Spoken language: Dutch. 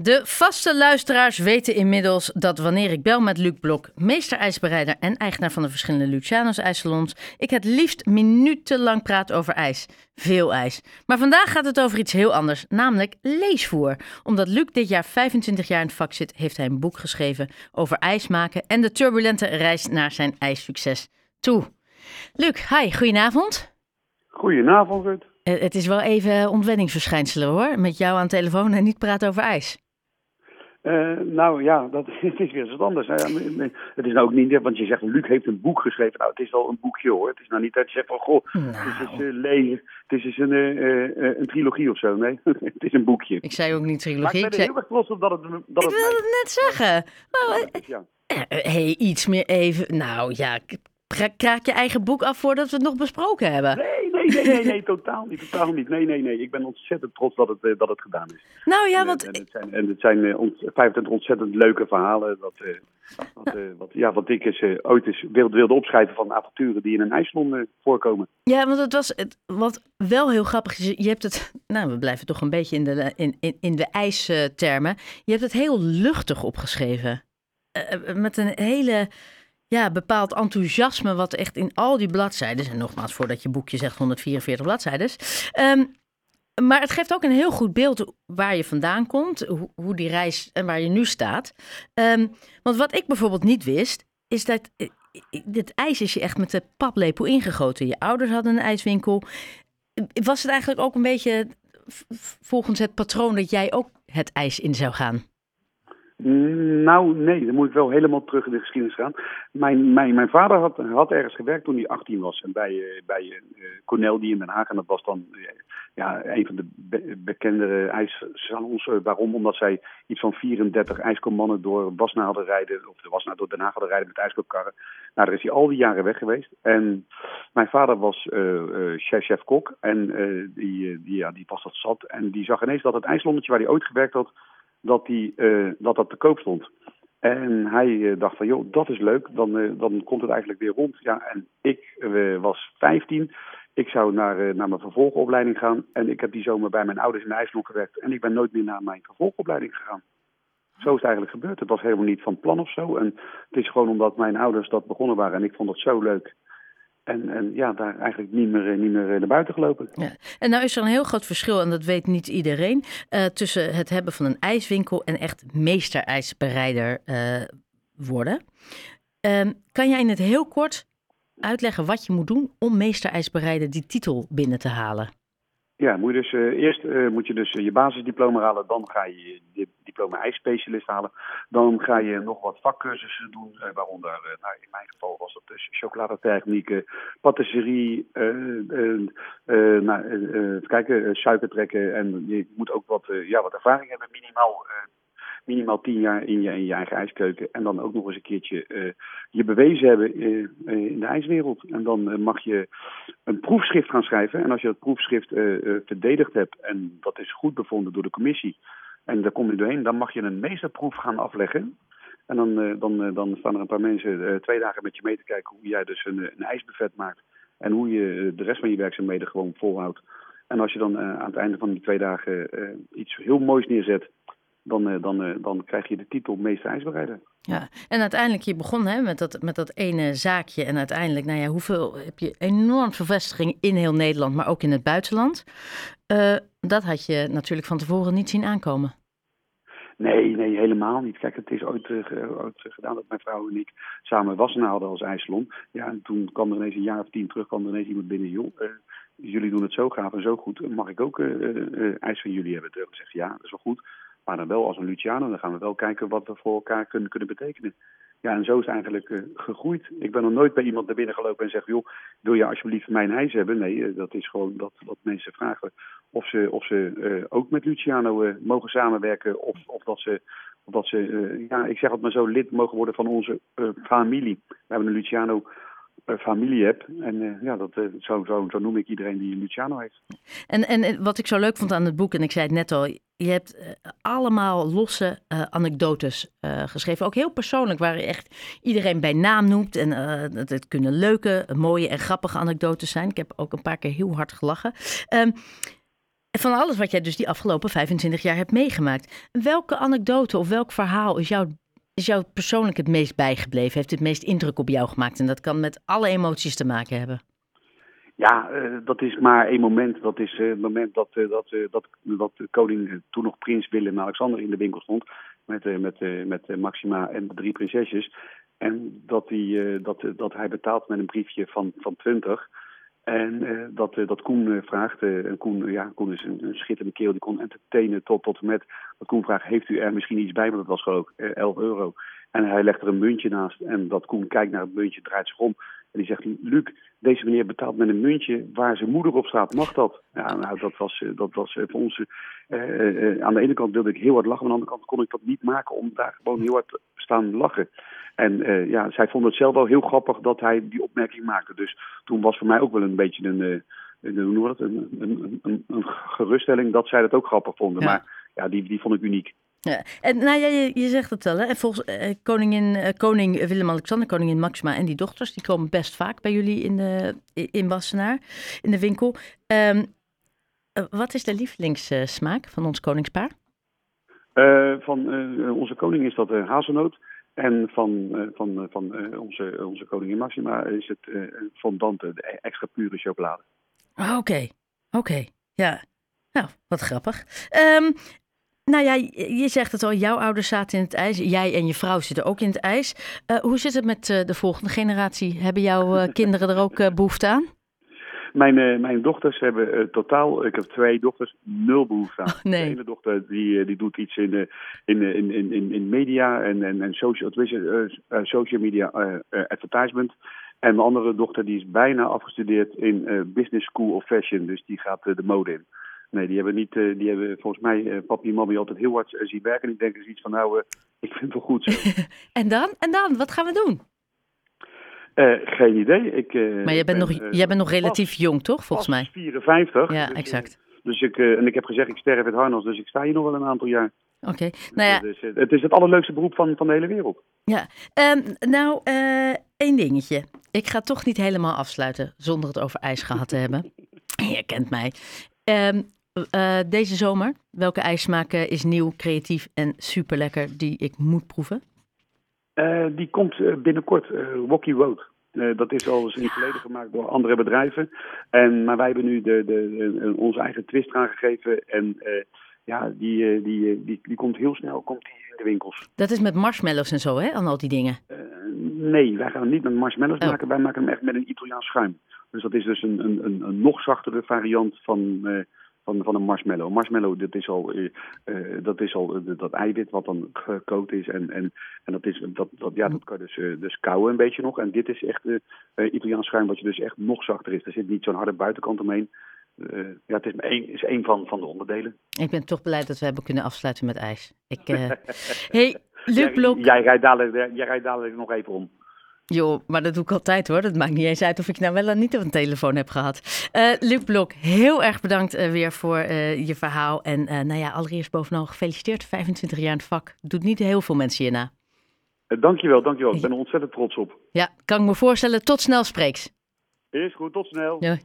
De vaste luisteraars weten inmiddels dat wanneer ik bel met Luc Blok, meester ijsbereider en eigenaar van de verschillende Luciano's ijssalons, ik het liefst minutenlang praat over ijs. Veel ijs. Maar vandaag gaat het over iets heel anders, namelijk leesvoer. Omdat Luc dit jaar 25 jaar in het vak zit, heeft hij een boek geschreven over ijs maken en de turbulente reis naar zijn ijssucces toe. Luc, hi, goedenavond. Goedenavond, Rut. Eh, Het is wel even ontwenningsverschijnselen hoor, met jou aan de telefoon en niet praten over ijs. Eh, nou ja, dat, het is weer wat anders. hè. Het is nou ook niet, want je zegt, Luc heeft een boek geschreven. Nou, het is wel een boekje hoor. Het is nou niet dat je zegt van, goh, het is Nou, eh, lezen. Het is eens een, eh, een trilogie of zo. Nee, het is een boekje. ik zei ook niet trilogie. ik Ik, ben er zei, heel erg trots op dat het... Dat ik het wilde het net zeggen. Nou, ja. hey, iets meer even. Nou ja, kraak je eigen boek af voordat we het nog besproken hebben. Nee, nee, nee, nee, totaal niet, totaal niet. Nee, nee, nee. Ik ben ontzettend trots dat het, eh, dat het gedaan is. Nou ja, want en het zijn, en het zijn eh, ont, 25 ontzettend leuke verhalen. Eh, wat, eh, wat, ja, wat ik eens, eh, ooit eens wilde, wilde opschrijven van avonturen die in een ijssalon eh, voorkomen. Ja, want het was het, wat wel heel grappig is. Je hebt het, nou, we blijven toch een beetje in de, in, in, in de ijstermen. Je hebt het heel luchtig opgeschreven. Eh, eh, met een hele, ja, bepaald enthousiasme, wat echt in al die bladzijden, en nogmaals, voordat je boekje zegt 144 bladzijden. Ehm, maar het geeft ook een heel goed beeld waar je vandaan komt, hoe, die reis en waar je nu staat. Ehm, want wat ik bijvoorbeeld niet wist, is dat eh, dit ijs is je echt met de paplepel ingegoten. Je ouders hadden een ijswinkel. Was het eigenlijk ook een beetje volgens het patroon dat jij ook het ijs in zou gaan? Nou, nee, dan moet ik wel helemaal terug in de geschiedenis gaan. Mijn, mijn, mijn vader had, had ergens gewerkt toen hij 18 was. En bij, eh, bij eh, Cornel die in Den Haag. En dat was dan eh, ja, een van de be- bekendere ijssalons. Waarom? Omdat zij iets van 34 ijskomannen door Wassenaar hadden rijden. Of de Wassenaar door Den Haag hadden rijden met ijskookkarren. Nou, daar is hij al die jaren weg geweest. En mijn vader was eh, eh, chef, chef kok. En die, die, ja, die was dat zat. En die zag ineens dat het ijssalonnetje waar hij ooit gewerkt had dat, die, eh, dat dat te koop stond. En hij eh, dacht van, joh, dat is leuk, dan, eh, dan komt het eigenlijk weer rond. Ja, en ik was 15, ik zou naar, naar mijn vervolgopleiding gaan. En ik heb die zomer bij mijn ouders in IJsland gewerkt. En ik ben nooit meer naar mijn vervolgopleiding gegaan. Zo is het eigenlijk gebeurd. Het was helemaal niet van plan of zo. En het is gewoon omdat mijn ouders dat begonnen waren en ik vond het zo leuk. En, en ja, daar eigenlijk niet meer, niet meer eh, naar buiten gelopen. Ja. En nou is er een heel groot verschil, en dat weet niet iedereen, eh, tussen het hebben van een ijswinkel en echt meesterijsbereider eh worden. Ehm, kan jij in het heel kort uitleggen wat je moet doen om meesterijsbereider die titel binnen te halen? Ja, moet je dus, eerst moet je dus je basisdiploma halen, dan ga je je diploma ijsspecialist halen. Dan ga je nog wat vakcursussen doen, eh, waaronder, eh, nou, in mijn geval was dat dus chocoladetechniek, eh, patisserie, nou, kijken, suiker trekken. En je moet ook wat, ja, wat ervaring hebben, minimaal, minimaal tien jaar in je, in je eigen ijskeuken. En dan ook nog eens een keertje je bewezen hebben in de ijswereld. En dan mag je een proefschrift gaan schrijven. En als je dat proefschrift verdedigd hebt en dat is goed bevonden door de commissie. En daar kom je doorheen, dan mag je een meesterproef gaan afleggen. En dan, eh, dan, eh, dan staan er een paar mensen eh, twee dagen met je mee te kijken hoe jij dus een, een ijsbuffet maakt. En hoe je de rest van je werkzaamheden gewoon volhoudt. En als je dan aan het einde van die twee dagen iets heel moois neerzet, dan, eh, dan, eh, dan krijg je de titel meester ijsbereider. Ja, en uiteindelijk, je begon hè, met, dat, met dat ene zaakje. En uiteindelijk, nou ja, hoeveel heb je enorm veel vestigingen in heel Nederland, maar ook in het buitenland. Eh, dat had je natuurlijk van tevoren niet zien aankomen. Nee, nee, helemaal niet. Kijk, het is ooit, ooit gedaan dat mijn vrouw en ik samen Wassenaar hadden als ijssalon. Ja, en toen kwam er ineens een jaar of tien terug, kwam er ineens iemand binnen. Joh, jullie doen het zo gaaf en zo goed. Mag ik ook ijs van jullie hebben? Toen heb ik gezegd, ja, dat is wel goed. Maar dan wel als een Luciano. Dan gaan we wel kijken wat we voor elkaar kunnen, kunnen betekenen. Ja, en zo is eigenlijk eh, gegroeid. Ik ben nog nooit bij iemand naar binnen gelopen en zeg, joh, wil je alsjeblieft mijn ijs hebben? Nee, eh, dat is gewoon dat, dat mensen vragen of ze, of ze eh, ook met Luciano mogen samenwerken. Of, of dat ze, of dat ze ja, ik zeg het maar zo, lid mogen worden van onze familie. We hebben een Luciano eh, familie-app. En eh, ja, dat, eh, zo, zo, zo noem ik iedereen die Luciano heeft. En, en wat ik zo leuk vond aan het boek, en ik zei het net al, je hebt allemaal losse anekdotes geschreven. Ook heel persoonlijk, waar je echt iedereen bij naam noemt. En eh, het, kunnen leuke, mooie en grappige anekdotes zijn. Ik heb ook een paar keer heel hard gelachen. Ehm, van alles wat jij dus die afgelopen 25 jaar hebt meegemaakt. Welke anekdote of welk verhaal is jou, is jou persoonlijk het meest bijgebleven? Heeft het meest indruk op jou gemaakt? En dat kan met alle emoties te maken hebben. Ja, uh, dat is maar één moment. Dat is uh, het moment dat, uh, dat, dat, dat koning, toen nog prins Willem-Alexander, in de winkel stond. Met, met, met Maxima en de drie prinsesjes. En dat, hij, dat, dat hij betaalt met een briefje van, van 20. En uh, dat, uh, dat Koen uh, vraagt, en Koen, ja, Koen is een, schitterende kerel, die kon entertainen tot, tot en met. Dat Koen vraagt, heeft u er misschien iets bij? Want dat was geloof ik 11 euro. En hij legt er een muntje naast en dat Koen kijkt naar het muntje, draait zich om. En die zegt, Luc, deze meneer betaalt met een muntje waar zijn moeder op staat. Mag dat? Ja, nou, dat was, dat was voor ons... aan de ene kant wilde ik heel hard lachen, aan de andere kant kon ik dat niet maken om daar gewoon heel hard te staan lachen. En uh, ja, zij vond het zelf wel heel grappig dat hij die opmerking maakte. Dus toen was voor mij ook wel een beetje een, uh, een, hoe noem dat, een, een, een, een, geruststelling dat zij dat ook grappig vonden. Ja. Maar ja, die, die vond ik uniek. Ja, en nou ja, je, je zegt het wel, hè? Volgens eh, koningin, eh, koning Willem-Alexander, koningin Maxima en die dochters, die komen best vaak bij jullie in, de, in Wassenaar, in de winkel. Um, wat is de lievelingssmaak van ons koningspaar? Uh, van onze koning is dat hazelnoot. En van, van, van onze, onze koningin Maxima is het fondante, de extra pure chocolade. Oké, oké. Okay. Ja, nou, wat grappig. Um, nou ja, je zegt het al, jouw ouders zaten in het ijs. Jij en je vrouw zitten ook in het ijs. hoe zit het met de volgende generatie? Hebben jouw kinderen er ook behoefte aan? Mijn, mijn dochters hebben totaal, ik heb twee dochters, nul behoefte aan. Oh, nee. De ene dochter die, die doet iets in, de, in, in, in, in, media en, en, en social, social media advertisement. En mijn andere dochter die is bijna afgestudeerd in Business School of Fashion, dus die gaat de mode in. Nee, die hebben niet, die hebben volgens mij papi en mami altijd heel hard zien werken. Die denken iets van nou, ik vind het wel goed zo. en dan? En dan? Wat gaan we doen? Uh, geen idee. Ik, uh, maar jij bent, ben, nog, jij bent nog relatief pas, jong, toch? Volgens mij. 54. Ja, dus, exact. Dus ik, en ik heb gezegd, ik sterf het harnas, dus ik sta hier nog wel een aantal jaar. Oké, okay. nou ja. Dus, het is het allerleukste beroep van, van de hele wereld. Ja, um, nou, uh, één dingetje. Ik ga toch niet helemaal afsluiten zonder het over ijs gehad te hebben. Je kent mij. Um, deze zomer, welke ijsmaak is nieuw, creatief en super lekker die ik moet proeven? Uh, die komt binnenkort, uh, Rocky Road. Dat is al eens in het verleden gemaakt door andere bedrijven. En, maar wij hebben nu de, de, de onze eigen twist aangegeven. En ja, die, die, die, die komt heel snel komt die in de winkels. Dat is met marshmallows en zo, hè? Aan al die dingen? nee, wij gaan hem niet met marshmallows oh. maken. Wij maken hem echt met een Italiaans schuim. Dus dat is dus een, een, een, een nog zachtere variant van van, van een marshmallow. Marshmallow, dat is al, uh, dat, is al uh, dat eiwit wat dan gekookt is. En, en, en dat, is, dat, dat, ja, dat kan dus, dus kouwen een beetje nog. En dit is echt Italiaans schuim wat je dus echt nog zachter is. Er zit niet zo'n harde buitenkant omheen. ja, het is, één, is één van, van de onderdelen. Ik ben toch blij dat we hebben kunnen afsluiten met ijs. Ik, hey, Luc Blok. Jij, jij, rijdt dadelijk, jij rijdt dadelijk nog even om. Joh, maar dat doe ik altijd hoor. Dat maakt niet eens uit of ik nou wel of niet op een telefoon heb gehad. Uh, Luc Blok, heel erg bedankt uh, weer voor uh, je verhaal. En nou ja, allereerst bovenal gefeliciteerd. 25 jaar in het vak. Doet niet heel veel mensen hierna. dankjewel, dankjewel. Ik ben er ontzettend trots op. Ja, kan ik me voorstellen. Tot snel spreeks. Is goed, tot snel. Ja.